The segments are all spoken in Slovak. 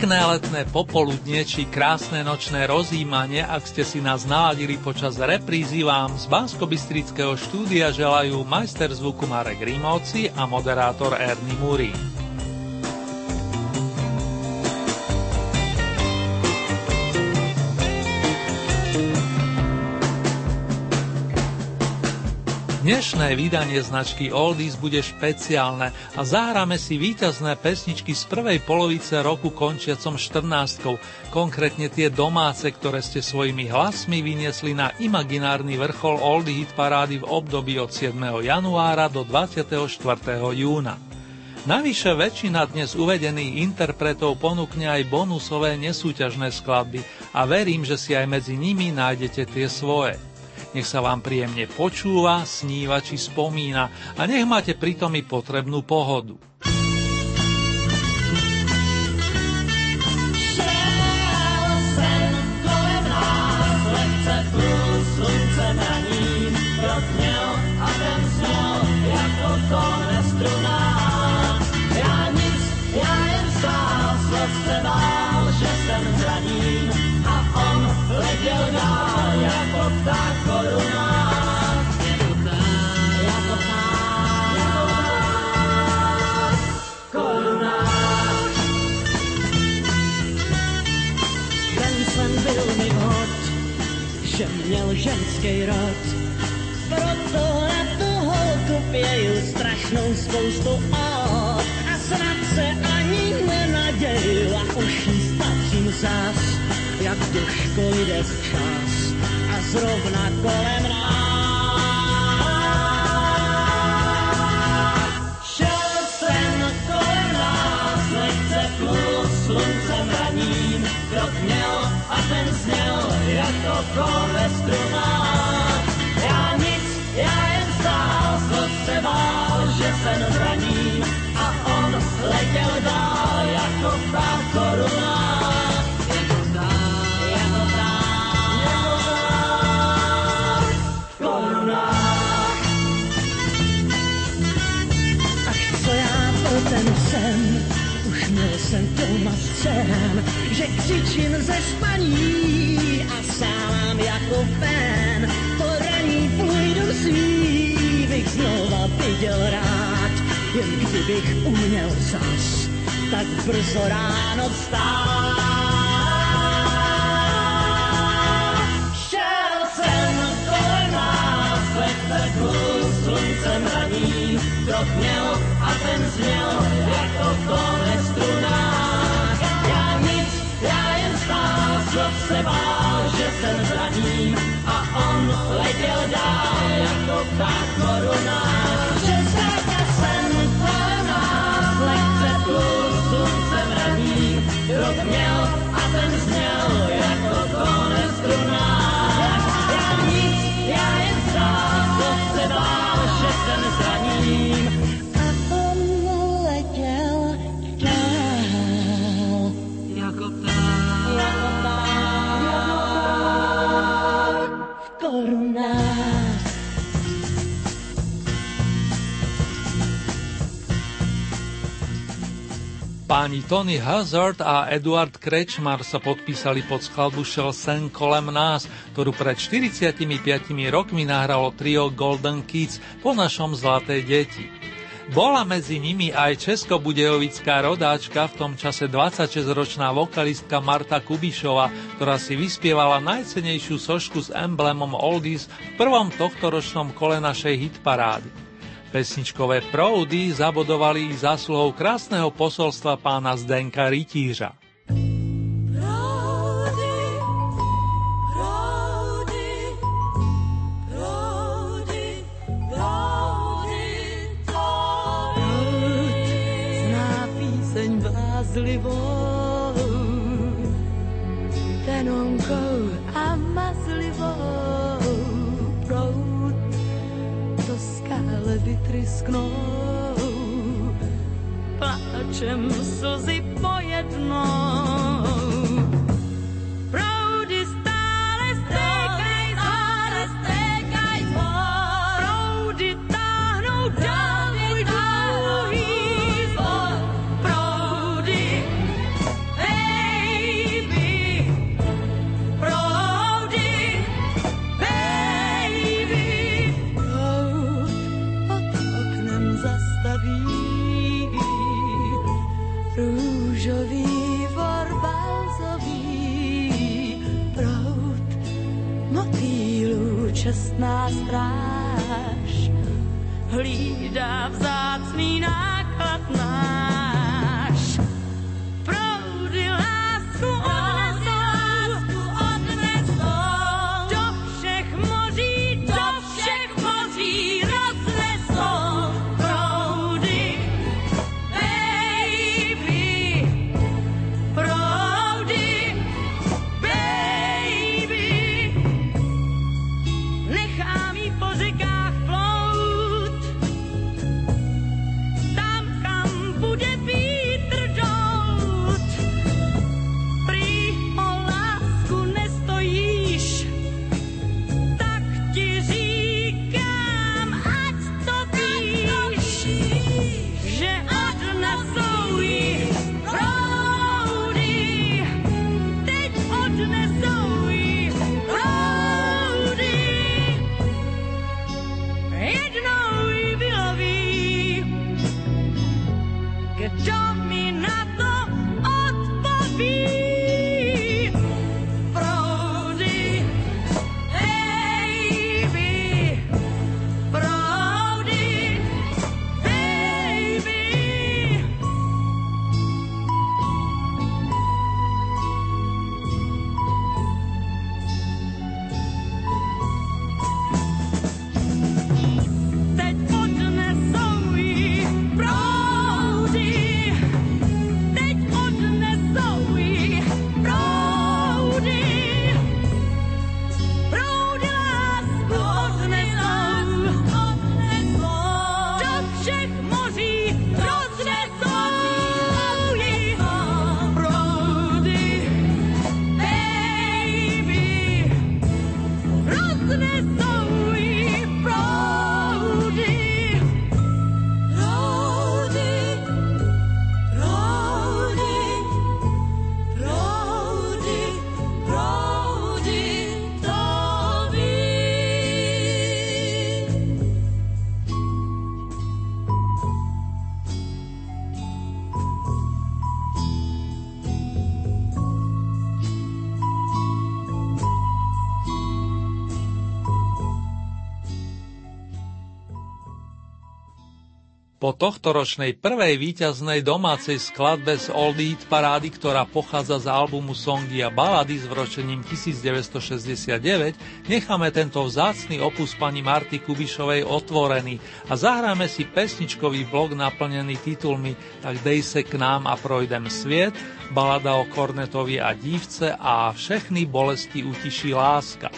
Pekné letné popoludne či krásne nočné rozímanie, ak ste si nás naladili počas reprízy vám z bansko štúdia želajú majster zvuku Marek Rímovci a moderátor Ernie Muri. Dnešné vydanie značky Oldies bude špeciálne a zahráme si víťazné pesničky z prvej polovice roku končiacom 14. Konkrétne tie domáce, ktoré ste svojimi hlasmi vyniesli na imaginárny vrchol Oldie hit parády v období od 7. januára do 24. júna. Navyše väčšina dnes uvedených interpretov ponúkne aj bonusové nesúťažné skladby a verím, že si aj medzi nimi nájdete tie svoje. Nech sa vám príjemne počúva, sníva či spomína a nech máte pritom i potrebnú pohodu. Ženský rod. Proto na tu holku pěju strašnou spoustu od a snad se ani nenaděju a už jí spatřím zás, jak do školy jde včas a zrovna kolem nás. Šel jsem kolem nás, lehce plul sluncem raním, křičím ze spaní a sálám jako fén. Po raní půjdu svý, bych znova viděl rád, jen kdybych uměl zas, tak brzo ráno vstát. Sluncem raní, krok měl a ten zněl jako konec strunách. Slov se bál, že jsem zraním a on letěl dál jako ta koruna. Přes ráka jsem nás, lehce plul sluncem raní, krok měl Páni Tony Hazard a Eduard Krečmar sa podpísali pod skladbu Šel sen kolem nás, ktorú pred 45 rokmi nahralo trio Golden Kids po našom Zlaté deti. Bola medzi nimi aj česko-budejovická rodáčka, v tom čase 26-ročná vokalistka Marta Kubišova, ktorá si vyspievala najcenejšiu sošku s emblémom Oldies v prvom tohtoročnom kole našej hitparády. Pesničkové proudy zabodovali i zásluhou krásneho posolstva pána Zdenka Rytířa. Mazlivou, tenonkou a mazlivou proud to skále vytrysknou. Pláčem slzy pojednou. Čestná stráž hlídá vzácný Po tohtoročnej prvej víťaznej domácej skladbe z Old Eat parády, ktorá pochádza z albumu Songy a balady s vročením 1969, necháme tento vzácny opus pani Marty Kubišovej otvorený a zahráme si pesničkový blok naplnený titulmi Tak dej se k nám a projdem sviet, balada o Kornetovi a dívce a všechny bolesti utiší láska.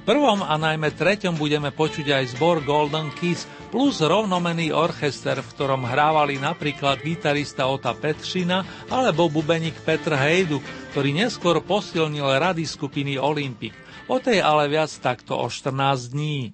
V prvom a najmä treťom budeme počuť aj zbor Golden Kiss plus rovnomený orchester, v ktorom hrávali napríklad gitarista Ota Petřina alebo bubeník Petr Hejduk, ktorý neskôr posilnil rady skupiny Olympic. O tej ale viac takto o 14 dní.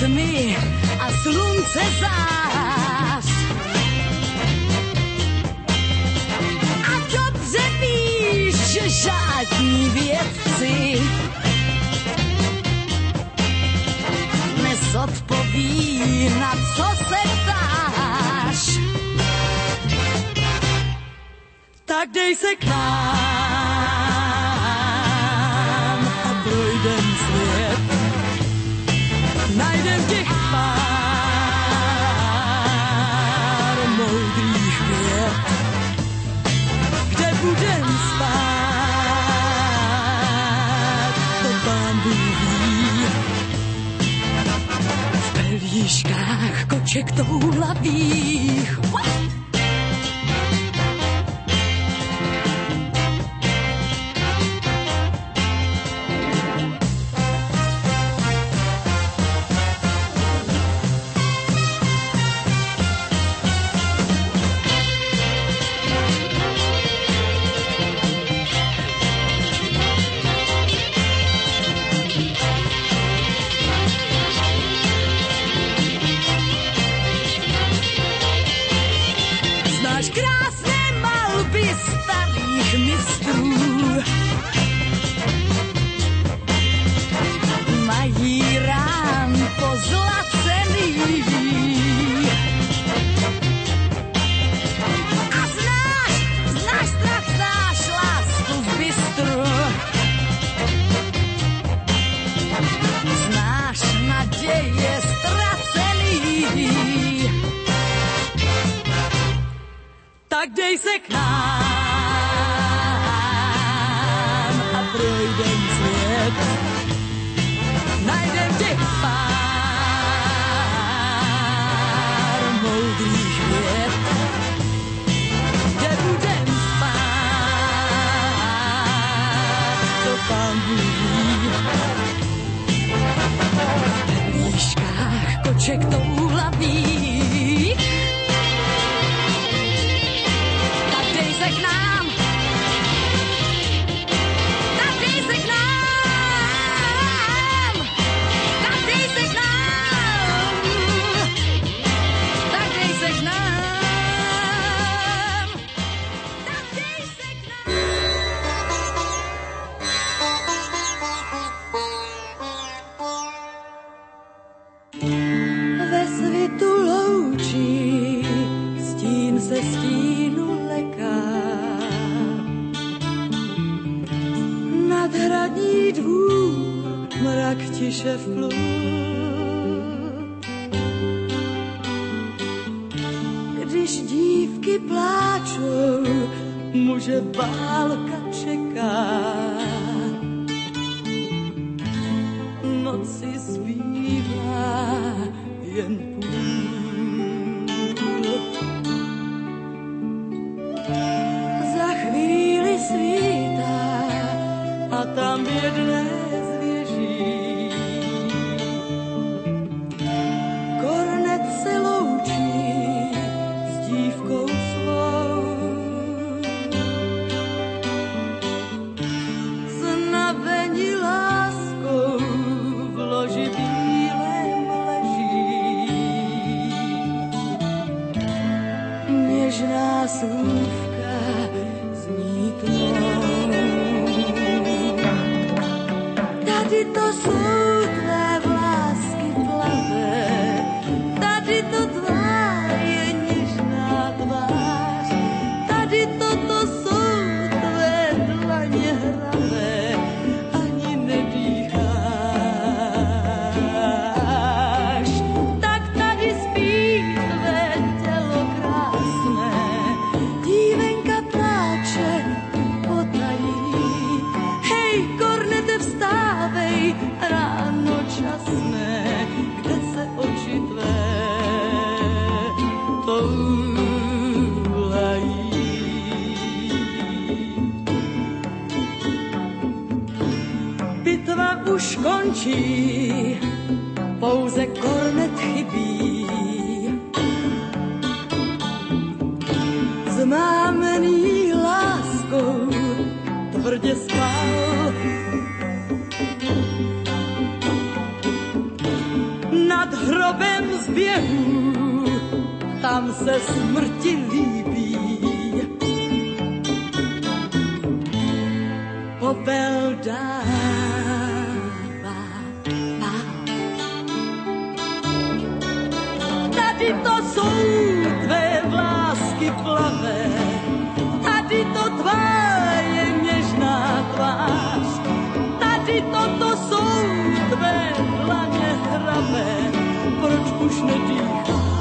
tmy a slunce zás. A dobře víš, že žádní vědci nezodpoví, na co se ptáš. Tak dej se k nám. výškách koček toulavých. Wow! intervalo proč už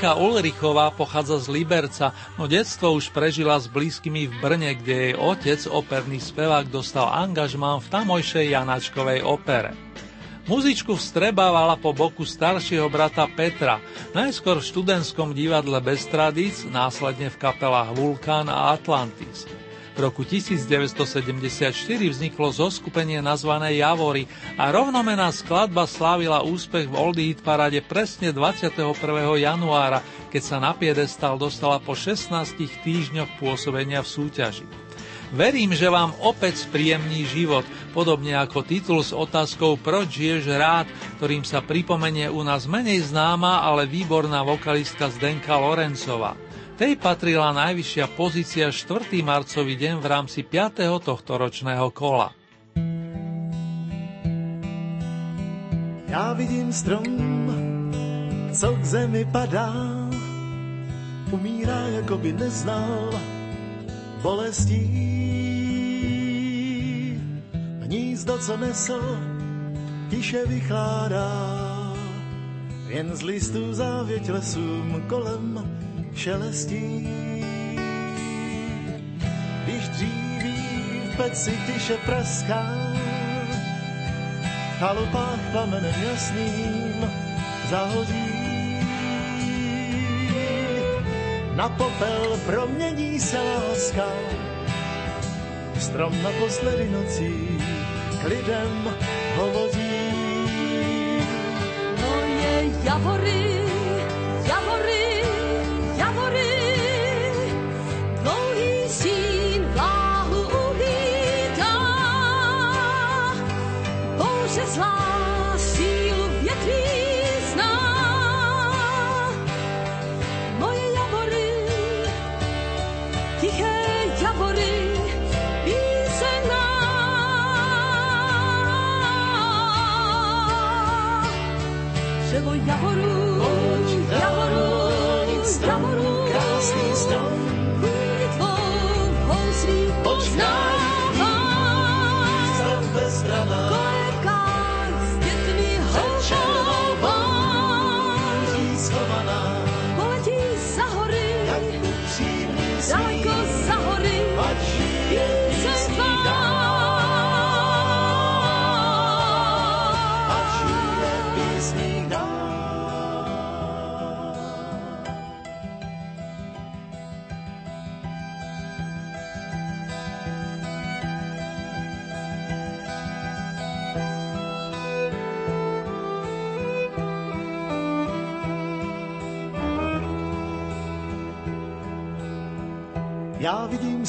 Hanka Ulrichová pochádza z Liberca, no detstvo už prežila s blízkymi v Brne, kde jej otec, operný spevák, dostal angažmán v tamojšej Janačkovej opere. Muzičku vstrebávala po boku staršieho brata Petra, najskôr v študentskom divadle Bez tradíc, následne v kapelách Vulkán a Atlantis. V roku 1974 vzniklo zoskupenie nazvané Javory a rovnomená skladba slávila úspech v Oldie Hit parade presne 21. januára, keď sa na piedestal dostala po 16 týždňoch pôsobenia v súťaži. Verím, že vám opäť spríjemní život, podobne ako titul s otázkou Proč žiješ rád, ktorým sa pripomenie u nás menej známa, ale výborná vokalistka Zdenka Lorencova. Tej patrila najvyššia pozícia 4. marcový deň v rámci 5. tohto ročného kola. Já vidím strom, co k zemi padá, umírá, jako by neznal bolestí. Hnízdo, co nesl, tiše vychládá, jen z listů závěť lesům kolem šelestí. Když dříví v peci tiše praská, chalupách plamenem jasným zahoří. Na popel promění se láska, strom naposledy nocí k lidem hovoří. Moje javory, javorů, javorů, krásný strom,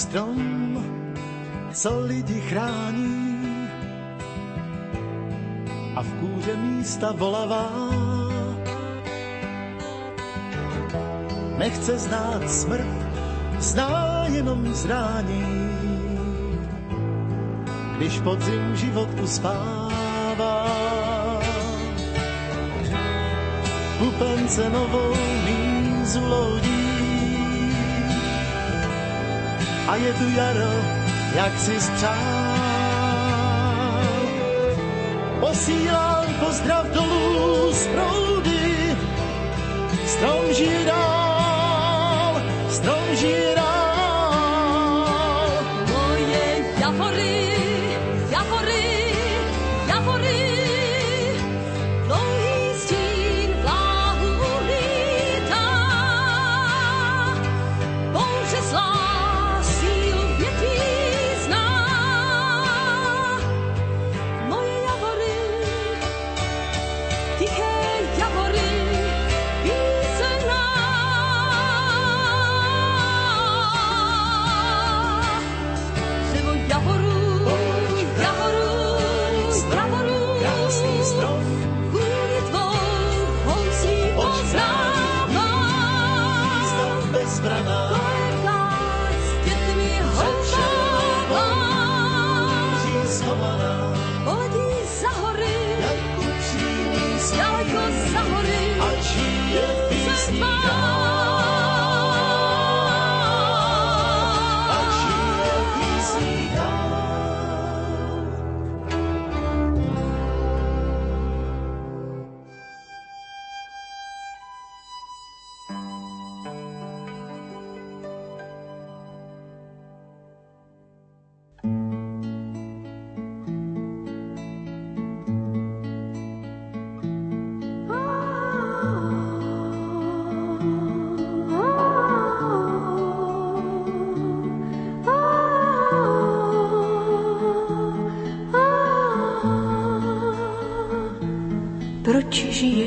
strom, co lidi chrání a v kůře místa volavá. Nechce znát smrt, zná jenom zrání. Když podzim život uspává, pupence novou mízu lodí a je tu jaro, jak si spřál. Posílám pozdrav dolů z proudy, strom žije dál, strom žije dál.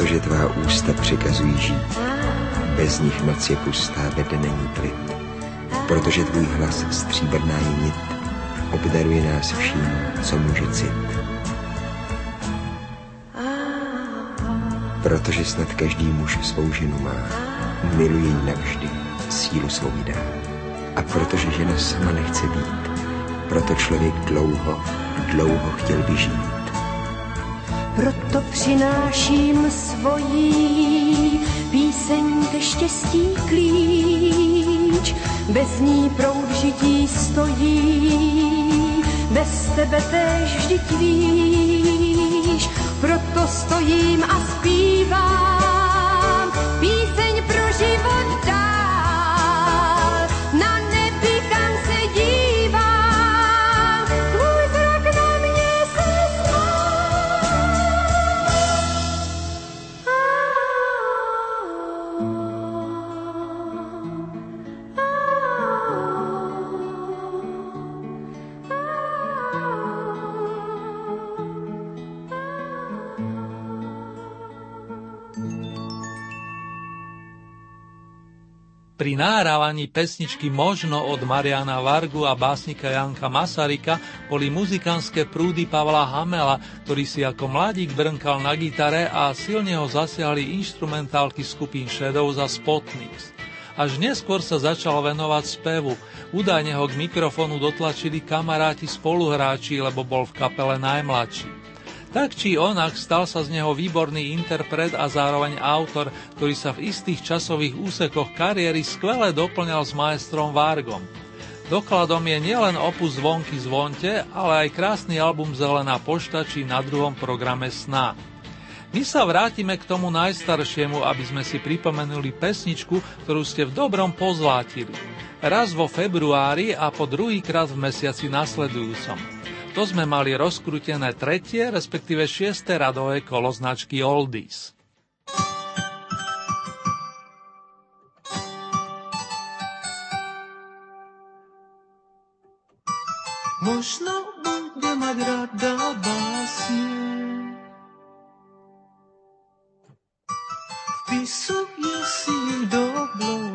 Protože tvá ústa přikazují žít. Bez nich noc je pustá, ve dne není klid. Protože tvůj hlas stříbrná je nit, obdaruje nás vším, co může cit. Protože snad každý muž svou ženu má, miluje ji navždy, sílu svou dá. A protože žena sama nechce být, proto člověk dlouho, dlouho chtěl by žít. Proto přináším svojí píseň ke štěstí klíč. Bez ní proud žití stojí, bez tebe též vždyť víš. Proto stojím a zpívám píseň pro život Pri nahrávaní pesničky Možno od Mariana Vargu a básnika Janka Masarika boli muzikánske prúdy Pavla Hamela, ktorý si ako mladík brnkal na gitare a silne ho zasiahli instrumentálky skupín Shadow za Spotniks. Až neskôr sa začal venovať spevu. Údajne ho k mikrofónu dotlačili kamaráti spoluhráči, lebo bol v kapele najmladší. Tak či onak stal sa z neho výborný interpret a zároveň autor, ktorý sa v istých časových úsekoch kariéry skvele doplňal s maestrom Vargom. Dokladom je nielen opus Zvonky zvonte, ale aj krásny album Zelená pošta či na druhom programe Sna. My sa vrátime k tomu najstaršiemu, aby sme si pripomenuli pesničku, ktorú ste v dobrom pozlátili. Raz vo februári a po druhýkrát v mesiaci nasledujúcom. To sme mali rozkrútené tretie, respektíve šiesté radové kolo značky Oldies. Možno bude mať rada básne. Vpisuje si do bloka.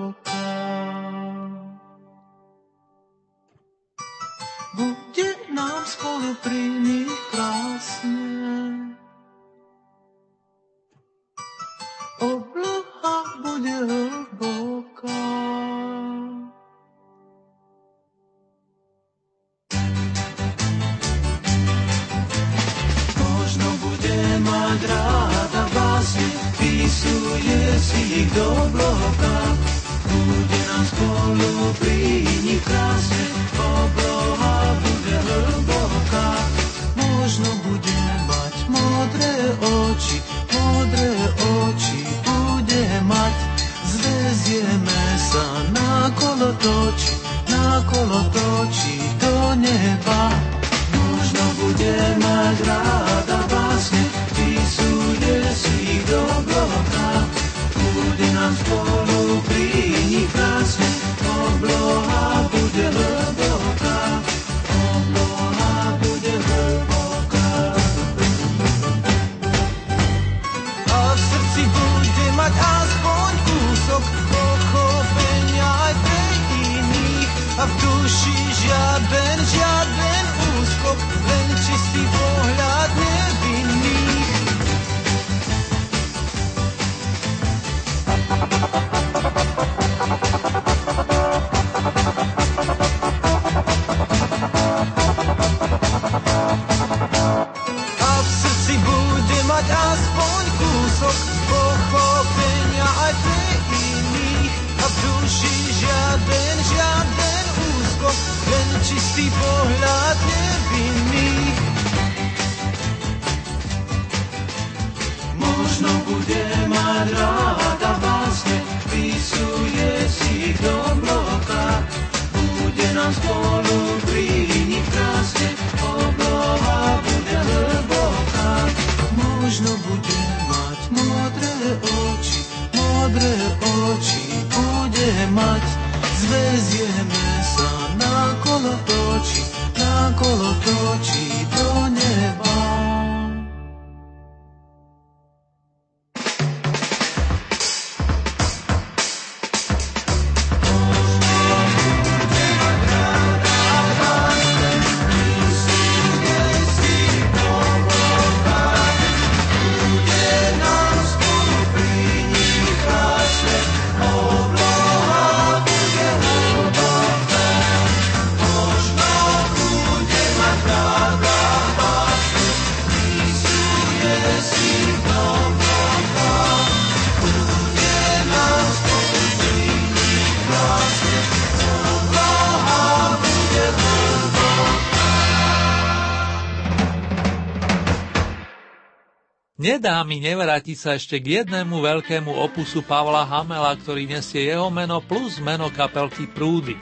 Nedá mi nevrátiť sa ešte k jednému veľkému opusu Pavla Hamela, ktorý nesie jeho meno plus meno kapelky Prúdy.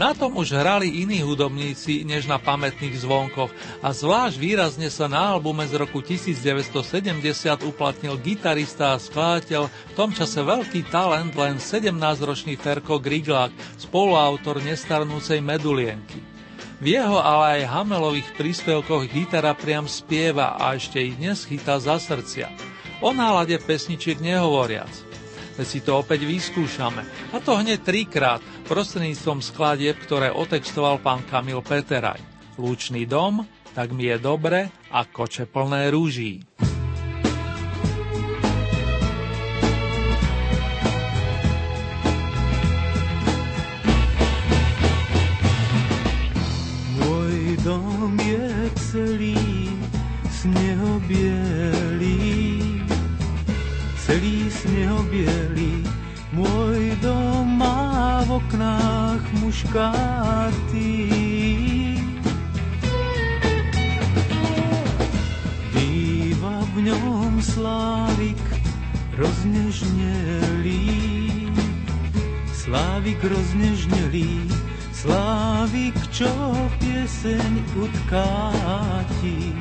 Na tom už hrali iní hudobníci než na pamätných zvonkoch a zvlášť výrazne sa na albume z roku 1970 uplatnil gitarista a skladateľ v tom čase veľký talent len 17-ročný Ferko Griglák, spoluautor nestarnúcej Medulienky. V jeho, ale aj Hamelových príspevkoch gitara priam spieva a ešte ich dnes chytá za srdcia. O nálade pesničiek nehovoriac. Veď si to opäť vyskúšame. A to hneď trikrát, prostredníctvom skladieb, ktoré otextoval pán Kamil Peteraj. Lúčný dom, tak mi je dobre a koče plné rúží. Dom je celý snehobielý, celý snehobielý. Môj dom má v oknách muškáty. Býva v ňom slávik roznežnelý, slávik roznežnelý, slávik, čo pieseň utkáti.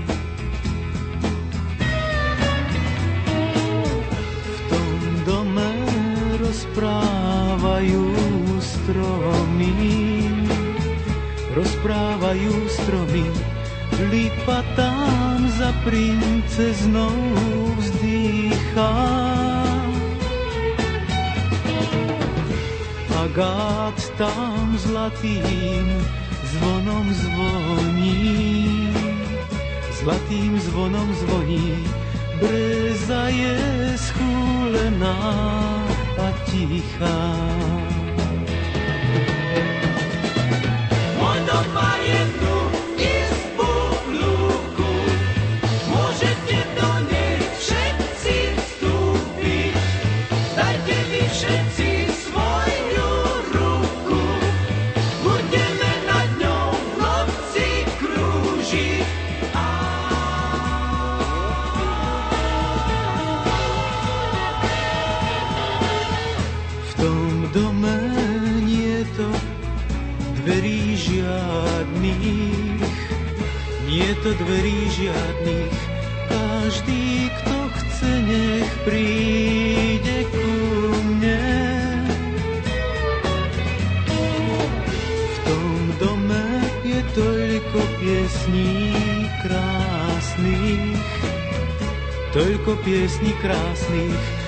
V tom dome rozprávajú stromy, rozprávajú stromy, lipa tam za princeznou vzdýchá. Agát tam zlatým zvonom zvoní, zlatým zvonom zvoní, breza je schúlená a tichá. Môj dom má dverí žiadnych. Každý, kto chce, nech príde ku mne. V tom dome je toľko piesní krásnych, toľko piesní krásnych,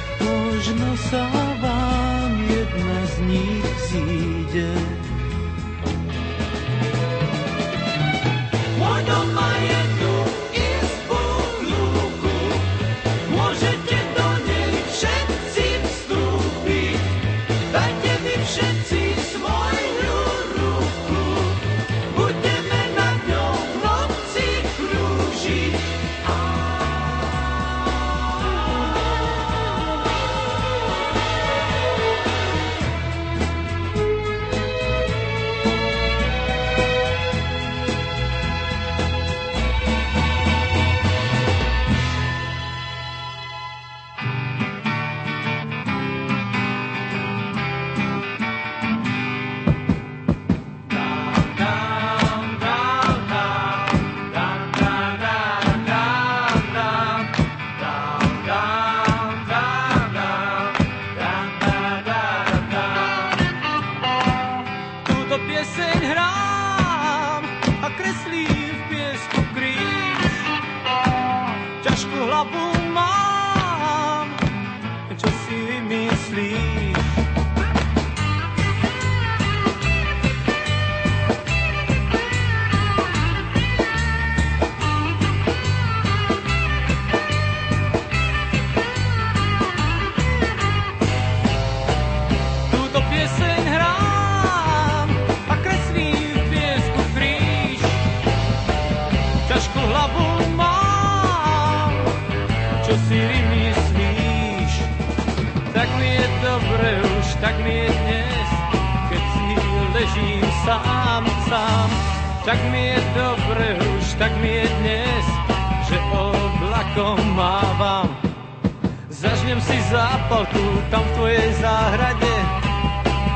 si zápalku tam v tvojej záhrade,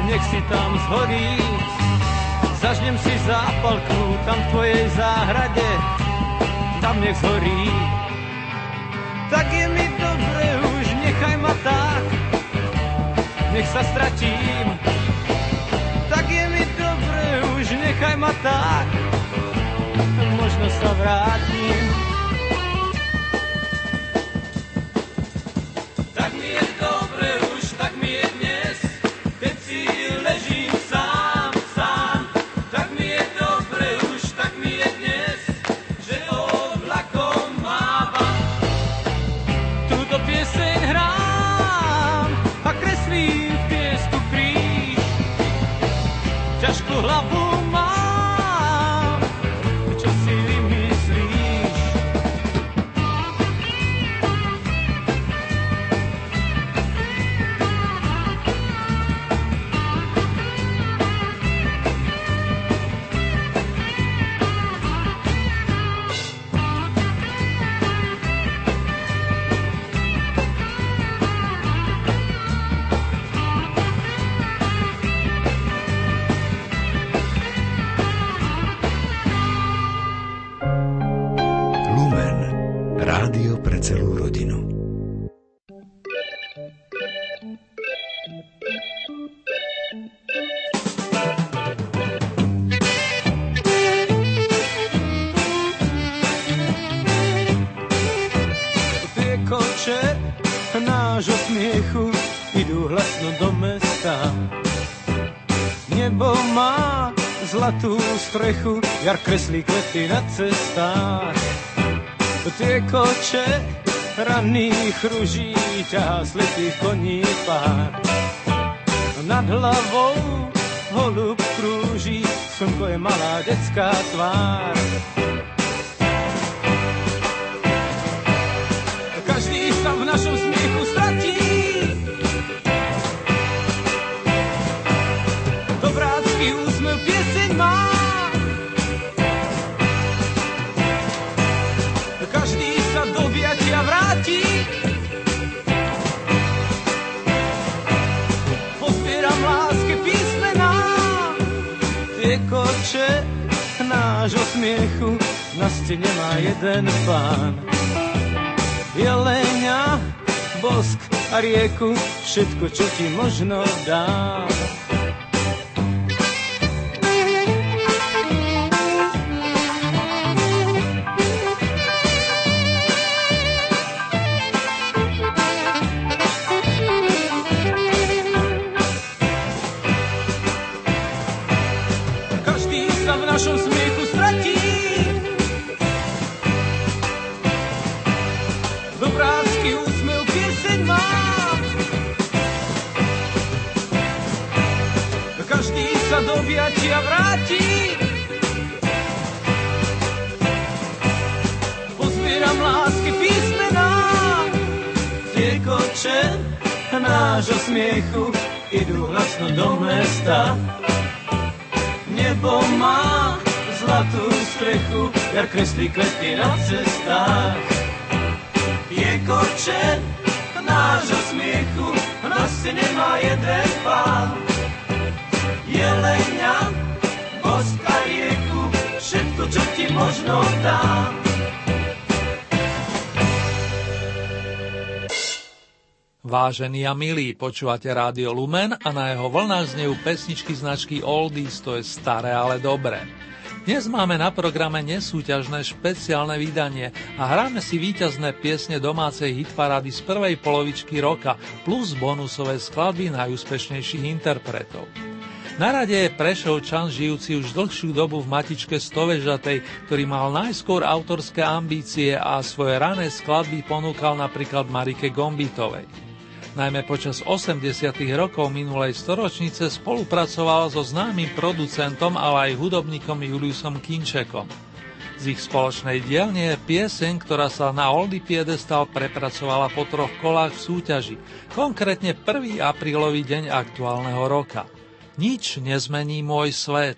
nech si tam zhorí. Zažnem si zápalku tam v tvojej záhrade, tam nech zhorí. Tak je mi dobre už, nechaj ma tak, nech sa stratím. Tak je mi dobre už, nechaj ma tak, možno sa vrátim. Zlatú strechu, jar kreslí kvety na cestách. Tie koče ranných ruží ťahá slepých koní pár. Nad hlavou holub krúži, slnko je malá detská tvár. Nášho smiechu na stene má jeden pán. Jelenia, bosk a rieku, všetko, čo ti možno dám. Nášho smiechu idú hlasno do mesta. Nebo má zlatú strechu, jar kreslí kvety na cestách. Je koče nášho smiechu, na stene má jeden pán. Jelenia, bosk a rieku, všetko, čo ti možno dám. Vážení a milí, počúvate Rádio Lumen a na jeho vlnách znejú pesničky značky Oldies, to je staré, ale dobré. Dnes máme na programe nesúťažné špeciálne vydanie a hráme si víťazné piesne domácej hitparády z prvej polovičky roka plus bonusové skladby najúspešnejších interpretov. Na rade je Prešovčan žijúci už dlhšiu dobu v matičke Stovežatej, ktorý mal najskôr autorské ambície a svoje rané skladby ponúkal napríklad Marike Gombitovej. Najmä počas 80. rokov minulej storočnice spolupracoval so známym producentom, ale aj hudobníkom Juliusom Kinčekom. Z ich spoločnej dielne je pieseň, ktorá sa na Oldy Piedestal prepracovala po troch kolách v súťaži, konkrétne 1. aprílový deň aktuálneho roka. Nič nezmení môj svet.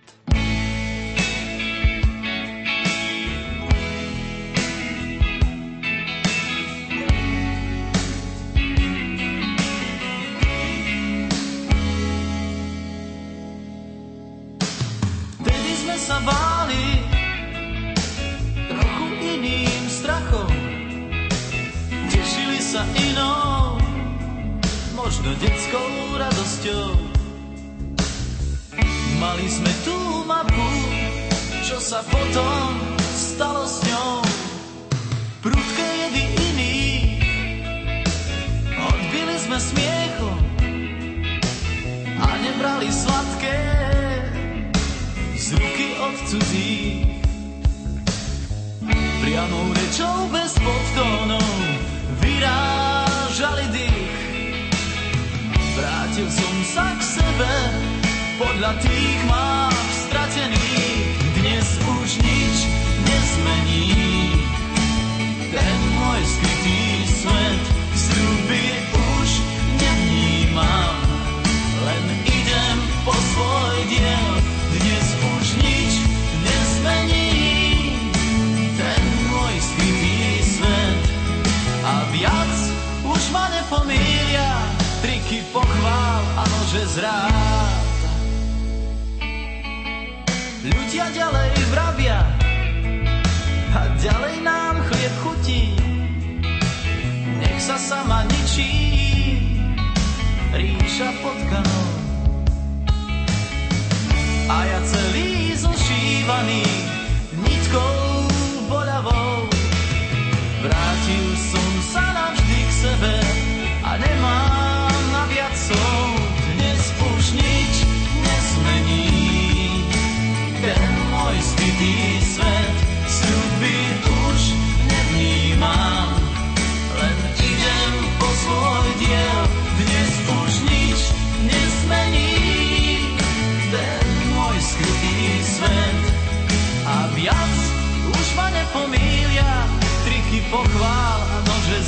sme smiechom a nebrali sladké z ruky od cudzích. Priamou rečou bez podtónov vyrážali dých. Vrátil som sa k sebe podľa tých mám že zráta. Ľudia ďalej vravia a ďalej nám chlieb chutí. Nech sa sama ničí ríša potkanou. A ja celý zošívaný nitkou boľavou vrátil som sa navždy k sebe a nemám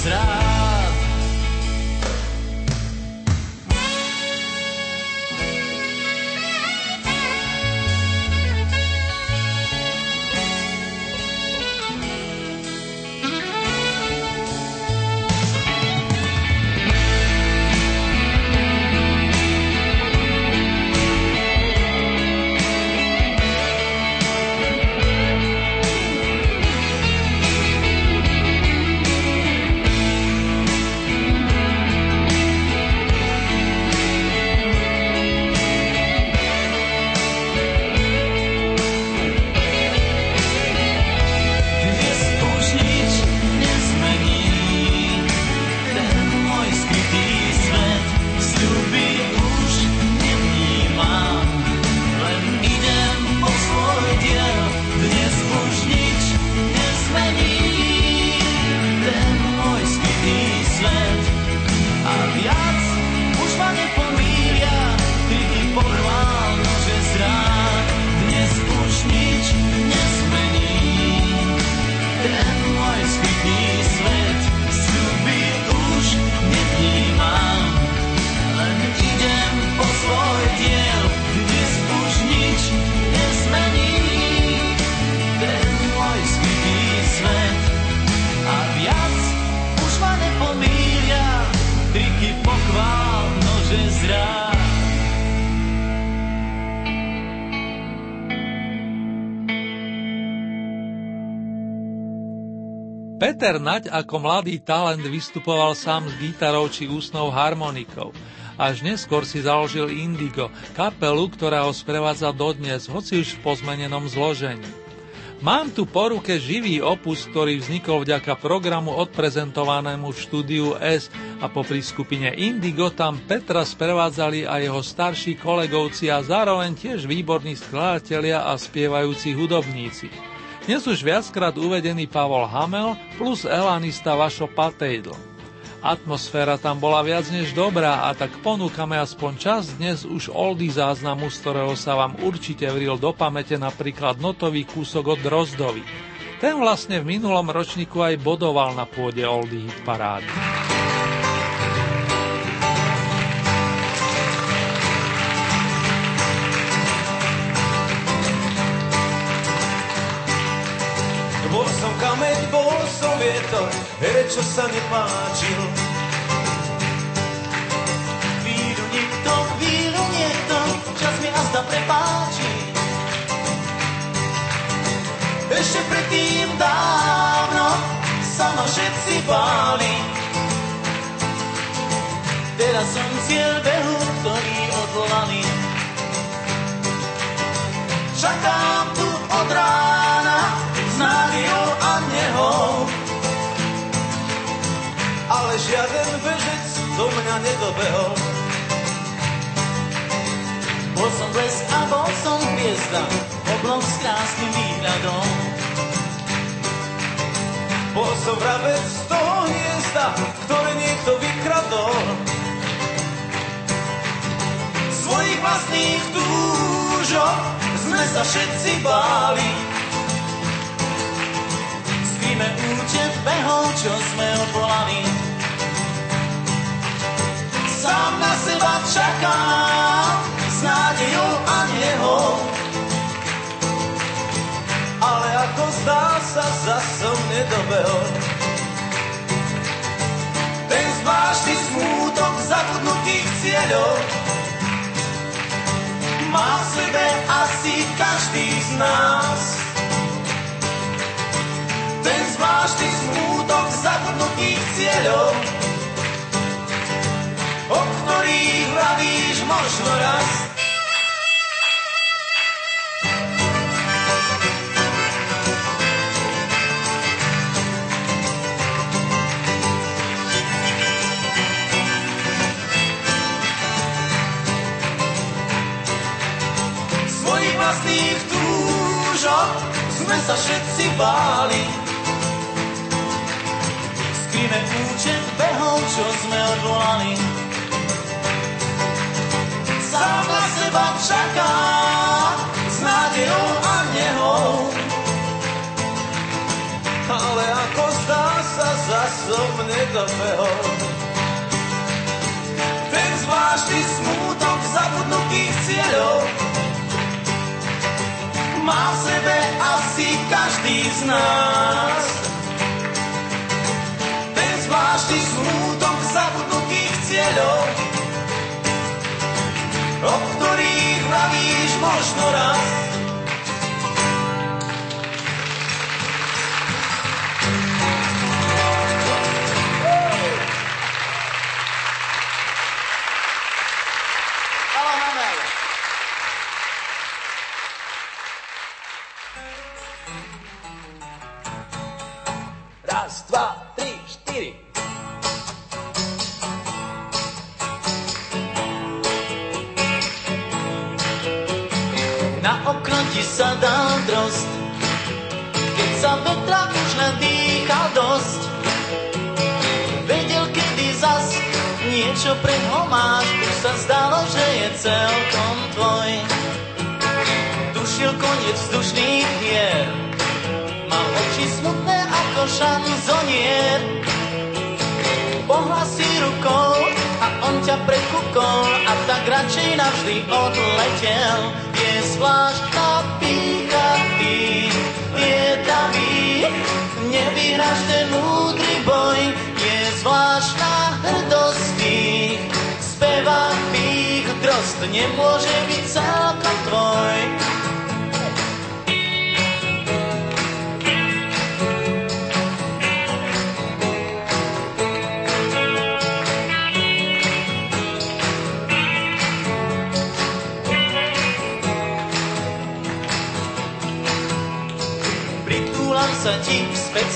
zrak. Svet a viac Peter Naď ako mladý talent vystupoval sám s gitarou či ústnou harmonikou. Až neskôr si založil Indigo, kapelu, ktorá ho sprevádza dodnes, hoci už v pozmenenom zložení. Mám tu po ruke živý opus, ktorý vznikol vďaka programu odprezentovanému v štúdiu S a po skupine Indigo tam Petra sprevádzali aj jeho starší kolegovci a zároveň tiež výborní skladatelia a spievajúci hudobníci. Dnes už viackrát uvedený Pavol Hamel plus elanista Vašo Patejdl. Atmosféra tam bola viac než dobrá a tak ponúkame aspoň čas dnes už oldy záznamu, z ktorého sa vám určite vril do pamäte napríklad notový kúsok od Drozdovi. Ten vlastne v minulom ročníku aj bodoval na pôde oldy hit parády. Vietor, here, čo sa nepáčil. Víru nikto, víru niekto, čas mi azda prepáči. Ešte predtým dávno sa ma všetci báli. Teraz som cieľ behu, ktorý odvolaný. Čakám mňa nedobehol. Bol som blesk a bol som hviezda, oblok s krásnym výhľadom. Bol som vrabec z toho hniezda, ktoré niekto vykradol. Svojich vlastných túžob sme sa všetci báli. Spíme účet behov, čo sme odvolali. Na seba čakám s nádejou a nehou. Ale ako zdá sa, zas som nedobehol. Ten zvláštny smútok zabudnutých cieľov má v sebe asi každý z nás. Ten zvláštny smútok zabudnutých cieľov, ktorých vravíš možno raz. Svojich vlastných túžob sme sa všetci báli. Skrime účet behov, čo sme odvolali. Sám na seba čaká s nádejou a nehou. Ale ako zdá sa, zas som nedobehol. Ten zvláštny smútok zabudnutých cieľov má v sebe asi každý z nás. Ten zvláštny smútok zabudnutých cieľov, o ktorých vravíš možno raz. Sa dal drost, keď sa vetra už len dýchal dosť. Vedel, kedy čo pre ho máš, už sa zdalo, že je celkom tvoj. Tušil koniec vzdušných hier, mal oči smutné ako šanzonier. Pohlasí rukou ťa prekúkol a tak radšej navždy odletel. Je zvláštna pícha tých lietavých, nevyhráš ten múdry boj, je zvláštna hrdosť tých spevavých drost, nemôže byť celkom tvoj.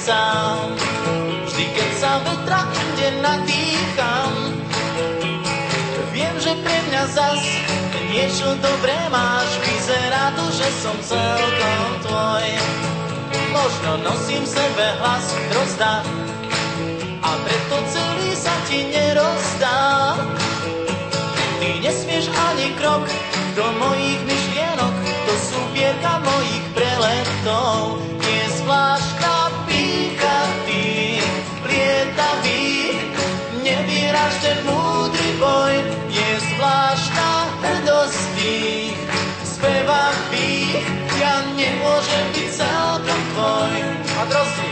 Sám, vždy keď sa vetra inde nadýcham. Viem, že pre mňa zas niečo dobré máš, vyzerá to, že som celkom tvoj. Možno nosím v sebe hlas drozda a preto celý sa ti nerozdá. Ty nesmieš ani krok do mojich myšlienok, to sú vierka mojich preletov. Nemôžem byť celkom tvoj. A drozdi,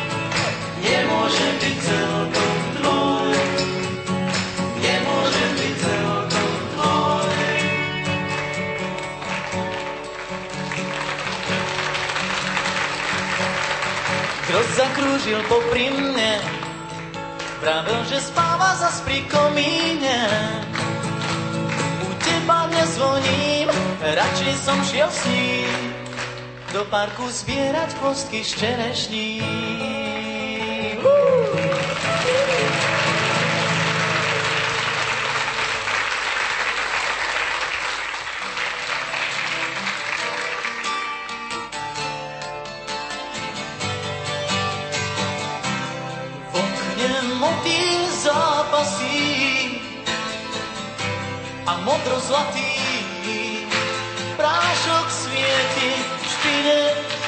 nemôžem byť celkom tvoj. Nemôžem byť celkom tvoj. Kto zakrúžil popri mne, pravil, že spáva zas pri komíne. U teba nezvoním, radšej som šiel s ním do parku zbierať kostky z čerešní. Motýl zápasí a modro zlatý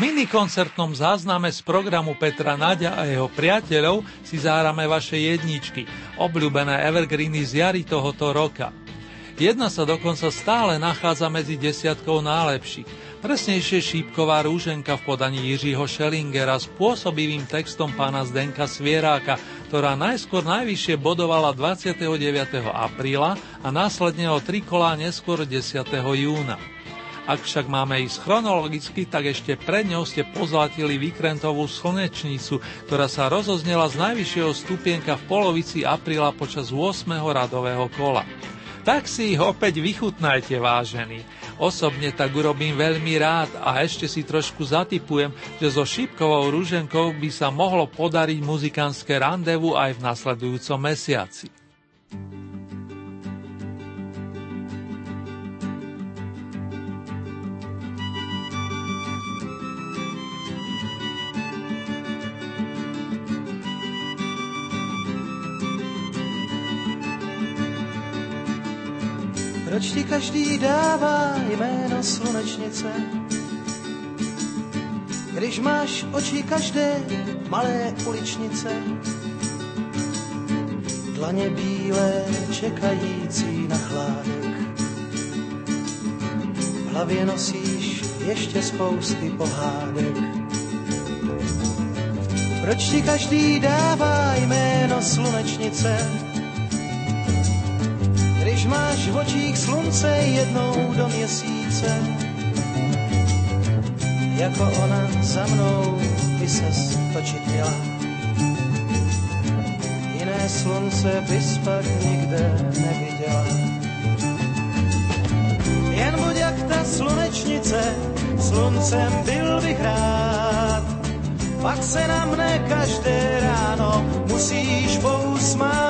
minikoncertnom zázname z programu Petra Nadia a jeho priateľov si zahrame vaše jedničky, obľúbené evergreeny z jary tohoto roka. Jedna sa dokonca stále nachádza medzi desiatkou najlepších. Presnejšie šípková rúženka v podaní Jiřího Schellingera s pôsobivým textom pána Zdenka Svieráka, ktorá najskôr najvyššie bodovala 29. apríla a následne o tri kolá neskôr 10. júna. Ak však máme ísť chronologicky, tak ešte pred ňou ste pozlatili Vikrentovú slnečnicu, ktorá sa rozoznela z najvyššieho stupienka v polovici apríla počas 8. radového kola. Tak si ich opäť vychutnajte, vážení. Osobne tak urobím veľmi rád a ešte si trošku zatipujem, že so šípkovou rúženkou by sa mohlo podariť muzikánske randevu aj v nasledujúcom mesiaci. Proč ti každý dává jméno slunečnice? Když máš oči každé malé uličnice, dlaně bílé čekající na chládek. V hlavě nosíš ještě spousty pohádek. Proč ti každý dává jméno slunečnice? Máš v očích slunce jednou do měsíce. Jako ona za mnou by se točit měla. Jiné slunce bys pak nikde neviděla. Jen buď jak ta slunečnice, sluncem byl bych rád. Pak se na mne každé ráno musíš pousmát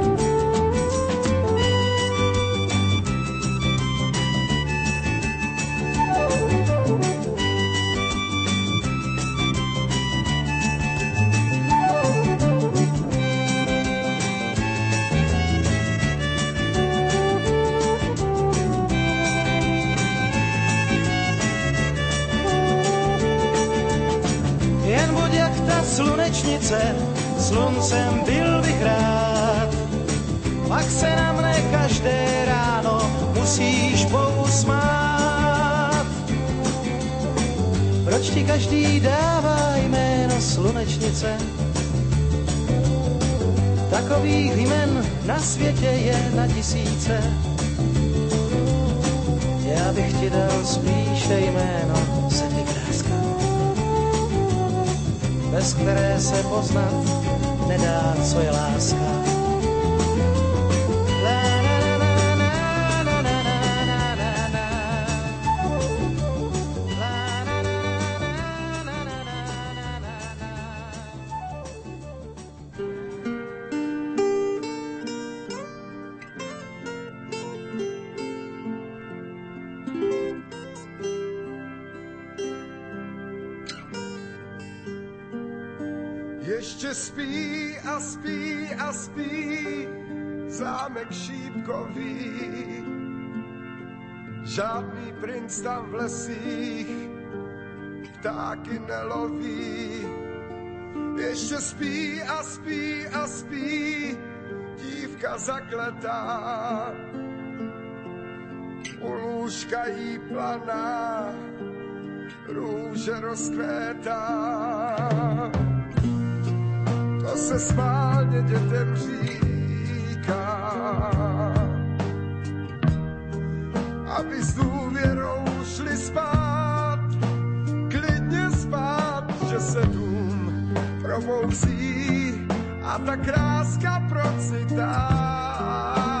Ti každý dává jméno slunečnice? Takových jmen na světě je na tisíce. Já bych ti dal spíše jméno bez které se poznat nedá, co je láska. Žádný princ tam v lesích ptáky neloví. Ještě spí a spí a spí dívka zakletá. U lůžka jí planá, růže rozkvétá. To se smálně dětem říct, aby s dôvierou šli spát, klidne spát, že se dům probouzí a ta kráska procitá.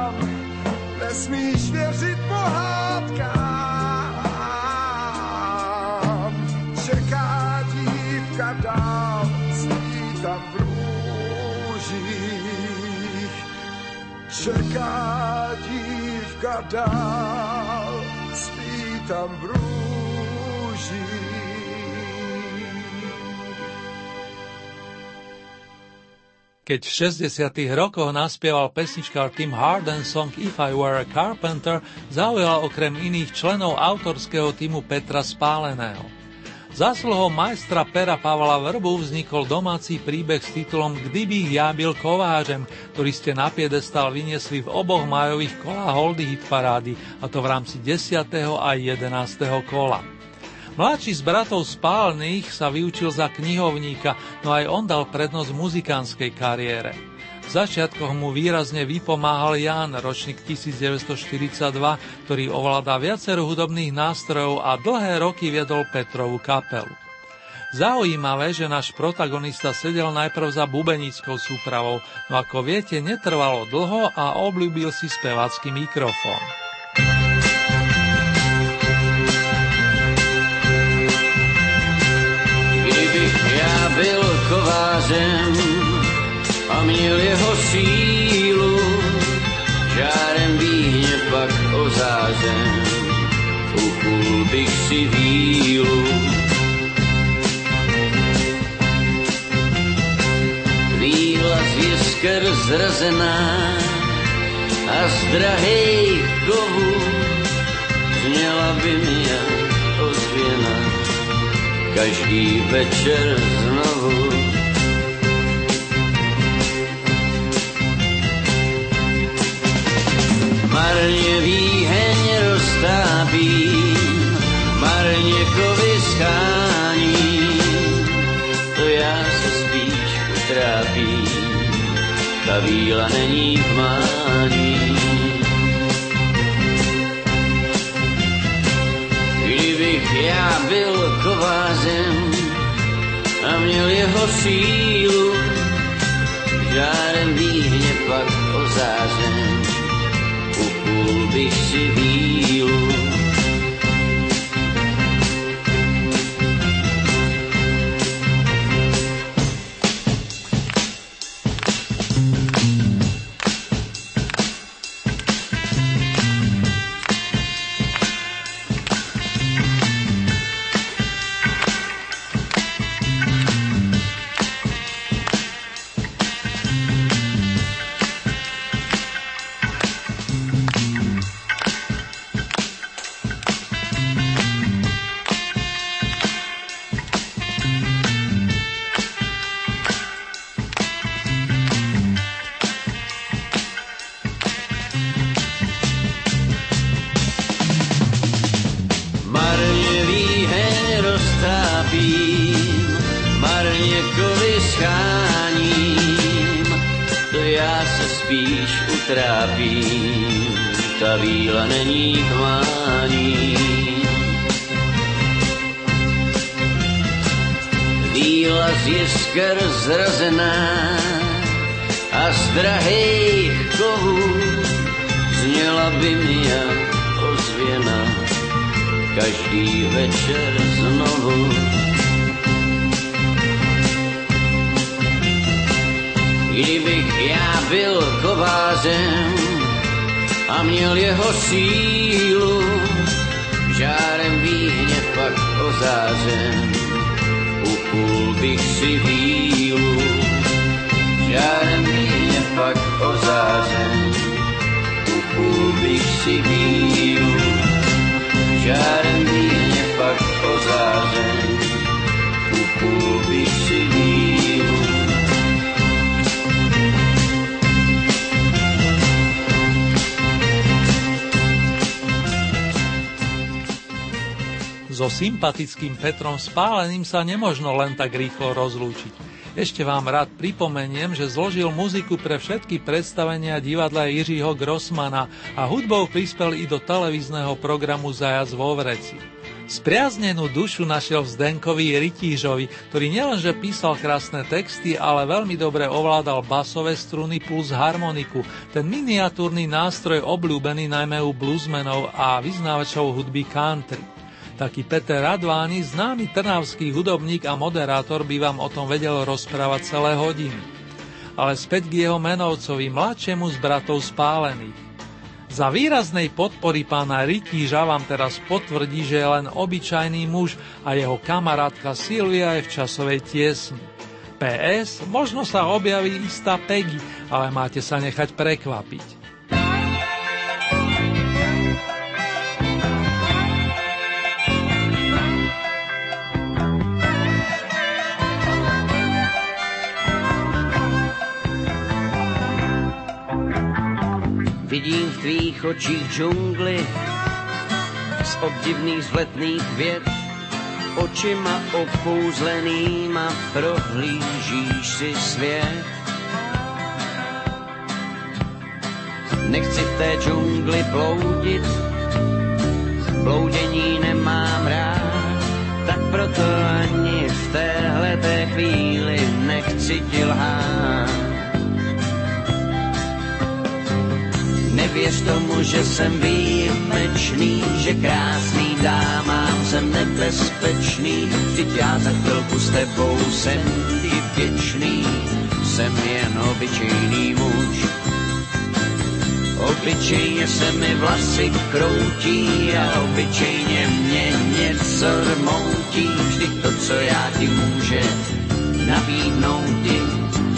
nesmíš věřit pohádkám. Čeká dívka dál, tam v růžích. Čeká dívka dál, tam v růžích. Keď v 60. rokoch naspieval pesničkár Tim Harden song If I Were a Carpenter, zaujala okrem iných členov autorského týmu Petra Spáleného. Zásluhou majstra pera Pavla Vrbu vznikol domáci príbeh s titulom Kdybych ja byl kovářem, ktorý ste na piedestal vyniesli v oboch majových kolách Holdy hit parády, a to v rámci 10. a 11. kola. Mladší z bratov Spálnych sa vyučil za knihovníka, no aj on dal prednosť muzikánskej kariére. V začiatkoch mu výrazne vypomáhal Jan, ročník 1942, ktorý ovláda viacero hudobných nástrojov a dlhé roky viedol Petrovú kapelu. Zaujímavé, že náš protagonista sedel najprv za bubenickou súpravou, no ako viete, netrvalo dlho a obľúbil si spevácky mikrofón. Kovářem a měl jeho sílu, žárem víně pak ozářem, ukul bych si vílu. Víla z jisker zrazená a z drahých kovů zněla by mi jak ozvěna každý večer znovu. Marně výheň roztápím, marně kovy to já se spíš utrápím, ta víla není v mání. Kdybych já byl kovářem a měl jeho sílu, žárem výhně pak ozářem, ukul bych sympatickým Petrom Spáleným sa nemožno len tak rýchlo rozlúčiť. Ešte vám rád pripomeniem, že zložil muziku pre všetky predstavenia divadla Jiřího Grossmana a hudbou prispel i do televízneho programu Zajac vo Vreci. Spriaznenú dušu našiel v Zdenkovi Rytížovi, ktorý nielenže písal krásne texty, ale veľmi dobre ovládal basové struny plus harmoniku, ten miniatúrny nástroj obľúbený najmä u bluesmenov a vyznávačov hudby country. Taký Peter Radvány, známy trnavský hudobník a moderátor, by vám o tom vedel rozprávať celé hodiny. Ale späť k jeho menovcovi, mladšiemu z bratov spálených. Za výraznej podpory pána Rytíža vám teraz potvrdí, že je len obyčajný muž a jeho kamarátka Silvia je v časovej tiesni. PS, možno sa objaví istá Peggy, ale máte sa nechať prekvapiť. Vidím v tvých očích džungli z obdivných vzletných věd, očima opouzlenýma prohlížíš si svět. Nechci v té džungli bloudit, bloudění nemám rád, tak proto ani v téhle té chvíli nechci ti lhát. Nevěř tomu, že jsem výjimečný, že krásný dámám jsem nebezpečný. Vždyť já za chvilku s tebou jsem ti vděčný, jsem jen obyčejný muž. Obyčejně se mi vlasy kroutí a obyčejně mě něco rmoutí. Vždyť to, co já ti může nabídnout ti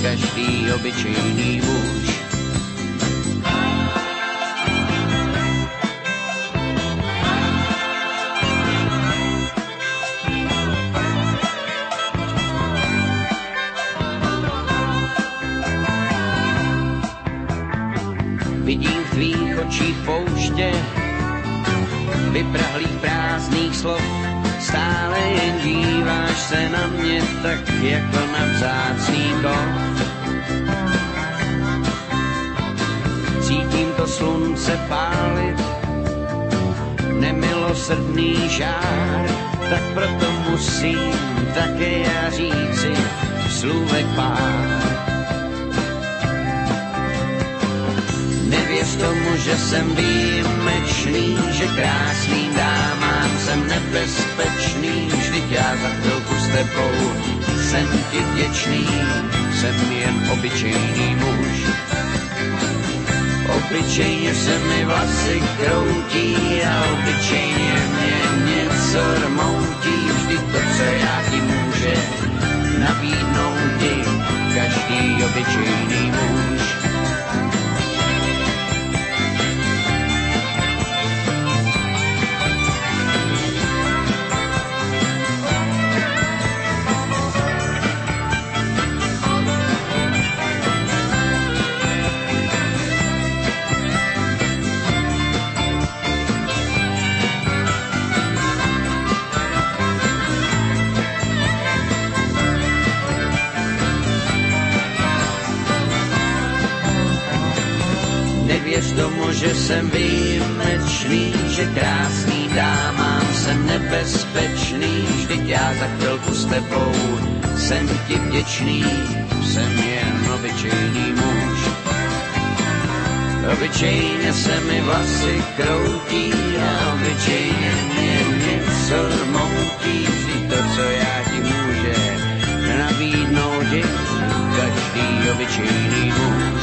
každý obyčejný muž. Očích pouště, vyprahlých prázdných slov, stále jen díváš se na mě tak jako na vzácný kov. Cítím to slunce pálit, nemilosrdný žár, tak proto musím také já říci slůvek pár. Nevěř tomu, že jsem výjimečný, že krásným dámám jsem nebezpečný. Vždyť já za chvilku s tebou jsem ti vděčný, jsem jen obyčejný muž. Obyčejně se mi vlasy kroutí a obyčejně mě něco rmoutí. Vždyť to, co já ti může nabídnout ti každý obyčejný muž. Že jsem výjimečný, že krásný dámám jsem nebezpečný, vždyť já za chvilku s tebou jsem ti vděčný, jsem jen obyčejný muž. Obyčejně se mi vlasy kroutí a obyčejně mě něco rmoutí, to, co já ti může nabídnout, je každý obyčejný muž.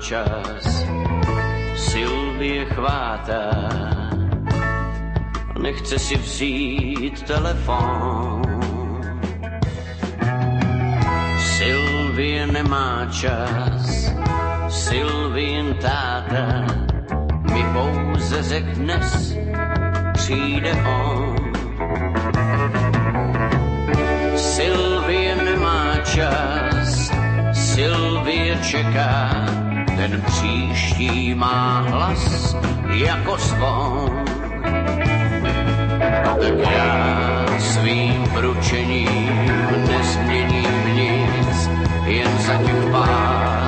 Čas, Sylvie chvátá, nechce si vzít telefon. Sylvie nemá čas, Sylvien táta. Mi pouze řekne, přijde on. Sylvie nemá čas, Sylvie čeká, ten příští má hlas jako zvon. A tak já svým pručením nezměním nic, jen za těch pár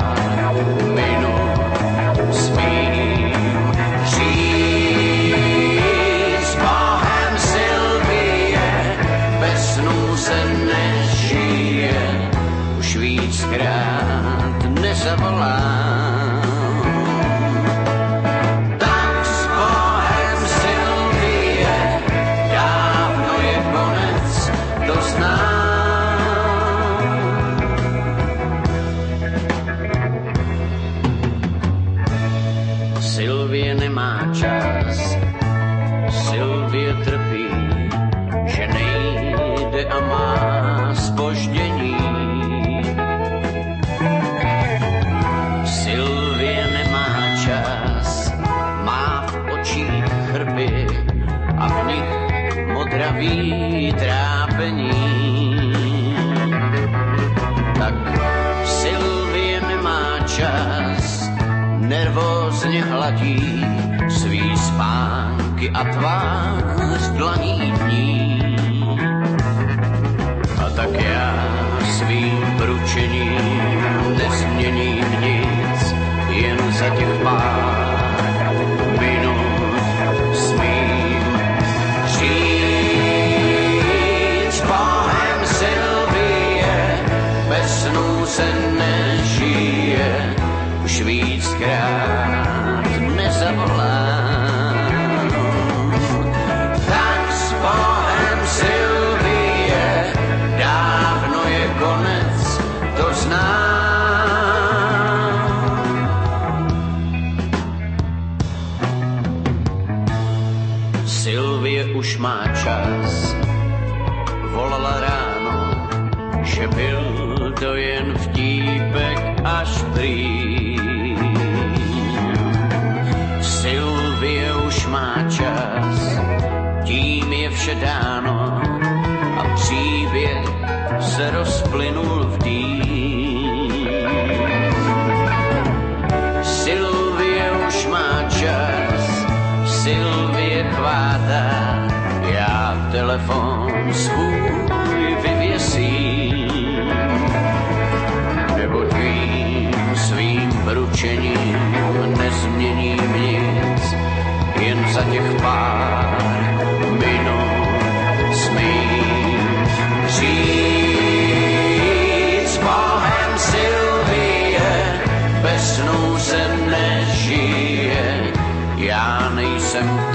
a tvář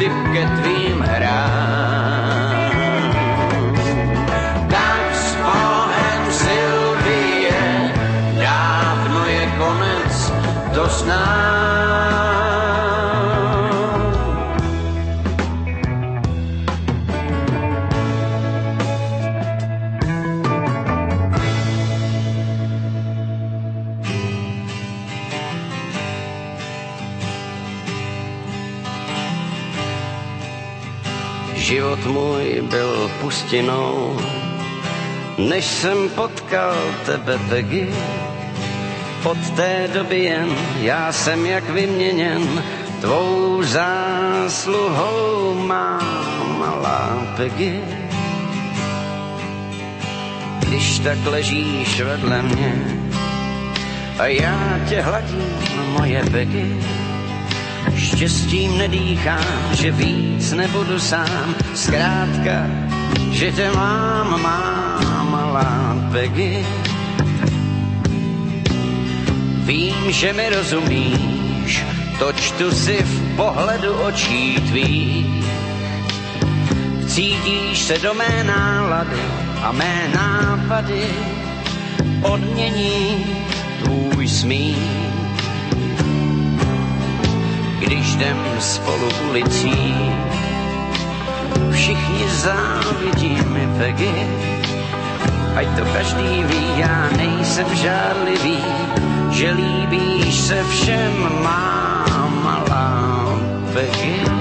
nejsem typ byl pustinou, než jsem potkal tebe, Peggy. Od té doby jen já jsem jak vyměněn, tvou zásluhou má malá Peggy. Když tak ležíš vedle mě a já tě hladím, moje Peggy, štěstím nedýchám, že víc nebudu sám, zkrátka, že tě mám, má malá Peggy. Vím, že mi rozumíš, to čtu si v pohledu očí tvých. Cítíš se do mé nálady a mé nápady odmění tvůj smích. Když jdem spolu ulicí, všichni závidí mi Peggy. Ať to každý ví, já nejsem žádlivý, že líbíš se všem, má malá Peggy.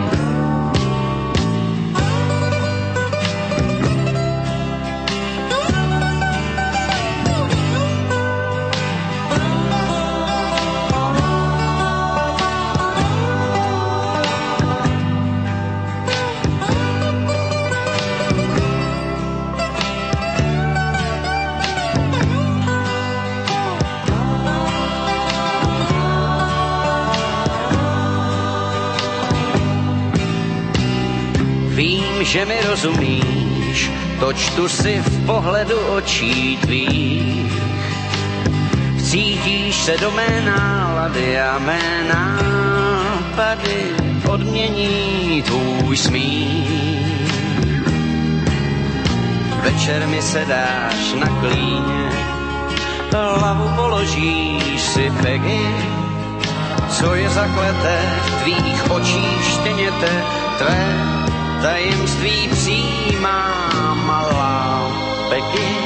Že mi rozumíš, to čtu si v pohledu očí tvých. Cítíš se do mé nálady a mé nápady odmění tvůj smích. Večer mi se dáš na klíně, hlavu položíš si Peggy, co je zakleté v tvých očích štěněte, tvé tajemství přijímá malá Peggy.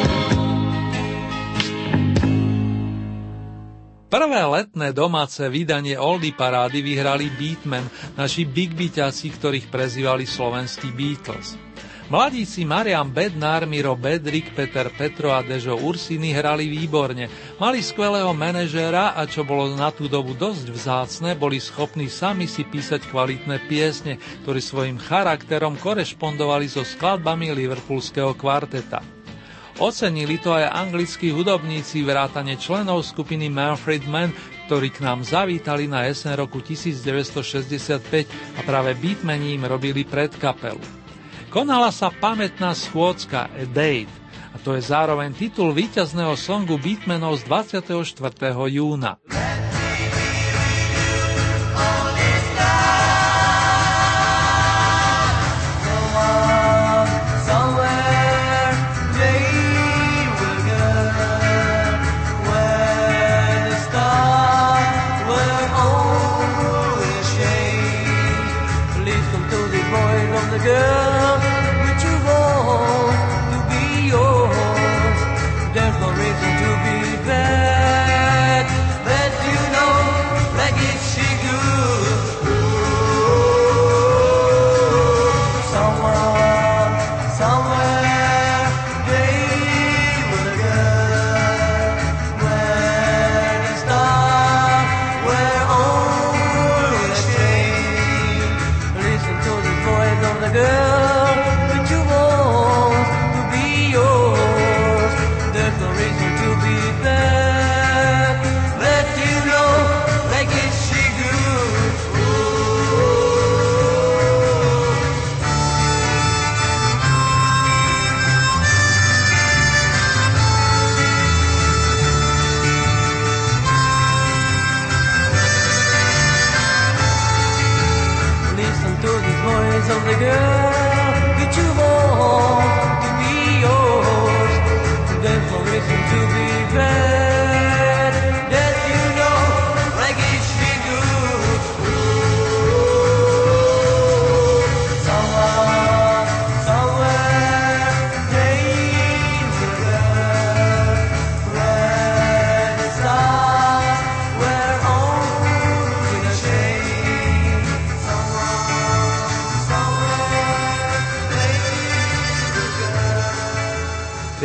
Prvé letné domáce vydanie Oldy parády vyhrali Beatmen, naši big beatiaci, ktorých prezývali slovenskí Beatles. Mladíci Marian Bednár, Miro Bedrik, Peter Petro a Dežo Ursiny hrali výborne. Mali skvelého manažéra a čo bolo na tú dobu dosť vzácne, boli schopní sami si písať kvalitné piesne, ktorí svojim charakterom korešpondovali so skladbami liverpoolského kvarteta. Ocenili to aj anglickí hudobníci vrátane členov skupiny Manfred Mann, ktorí k nám zavítali na jeseň roku 1965 a práve Beatmeni im robili predkapelu. Konala sa pamätná schôdzka A Date a to je zároveň titul víťazného songu Beatmenov z 24. júna.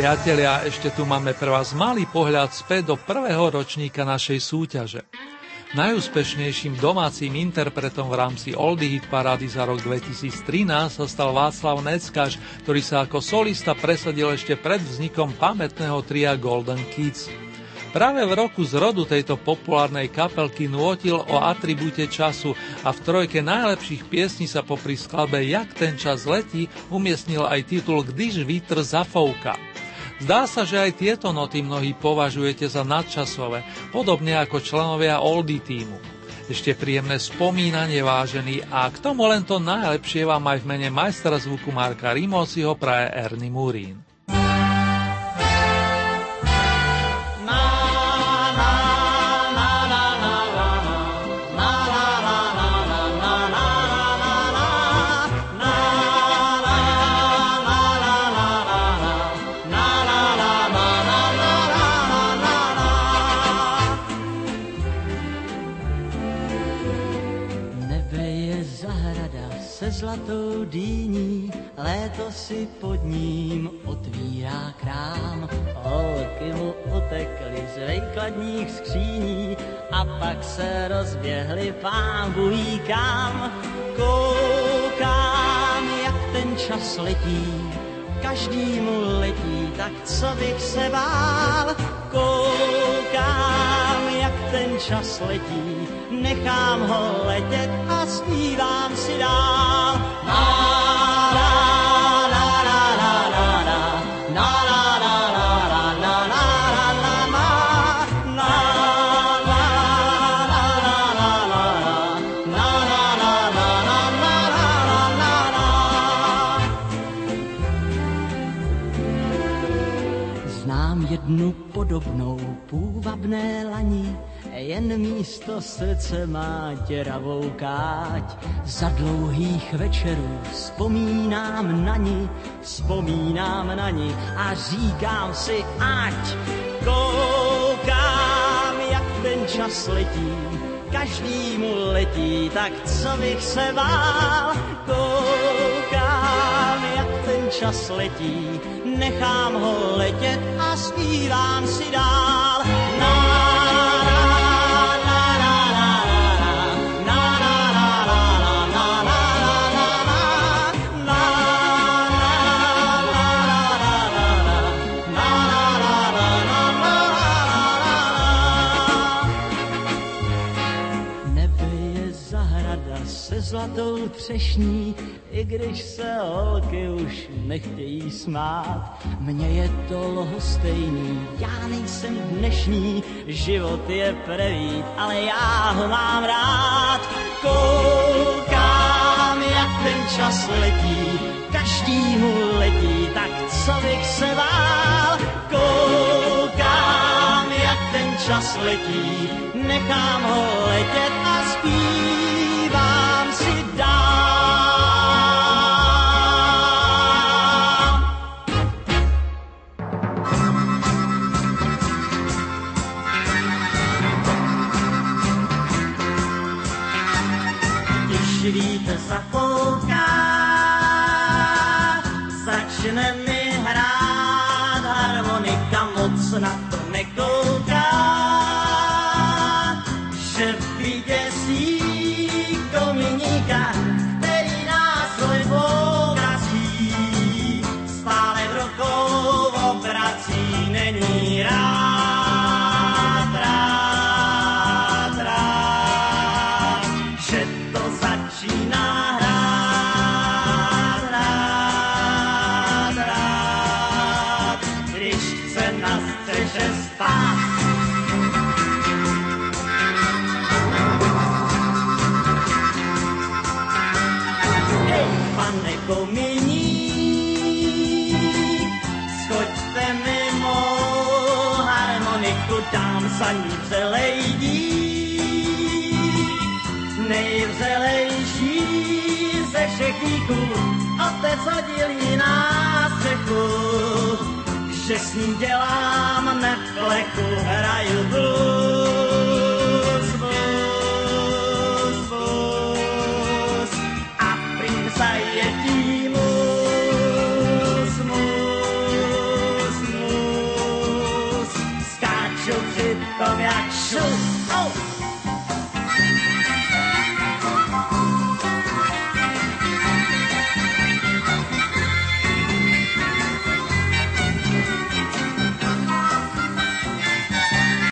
Priatelia, ešte tu máme pre vás malý pohľad späť do prvého ročníka našej súťaže. Najúspešnejším domácim interpretom v rámci Oldie Hit Parády za rok 2013 sa stal Václav Neckáš, ktorý sa ako solista presadil ešte pred vznikom pamätného tria Golden Kids. Práve v roku z rodu tejto populárnej kapelky nôtil o atribúte času a v trojke najlepších piesní sa popri skladbe Jak ten čas letí umiestnil aj titul Když vítr zafouka. Zdá sa, že aj tieto noty mnohí považujete za nadčasové, podobne ako členovia Oldy týmu. Ešte príjemné spomínanie vážený a k tomu len to najlepšie vám aj v mene majstra zvuku Marka Rimosiho praje Ernie Murín. Si pod ním otvírá krám. Holky mu utekly z vejkladních skříní a pak se rozběhly pán bují kam. Koukám, jak ten čas letí, každý mu letí, tak co bych se bál. Koukám, jak ten čas letí, nechám ho letět a zpívám si dál. Podobnou půvabné lani, jen místo srdce má děravou káť. Za dlouhých večerů vzpomínám na ní, vzpomínám na ní a říkám si, ať koukám, jak ten čas letí, každý mu letí, tak co bych se bál, koukám, jak ten čas letí, nechám ho letět a zpívám si dál. zlatou třešní, když se holky už nechtějí smát. Mně je to lhostejný, já nejsem dnešní, život je prevít, ale já ho mám rád. Koukám, jak ten čas letí, každý mu letí, tak co bych se bál. Koukám, jak ten čas letí, nechám ho letět a zpívám díků, otec hodil jí na střechu, že s ním dělám neplechu, hraju blues,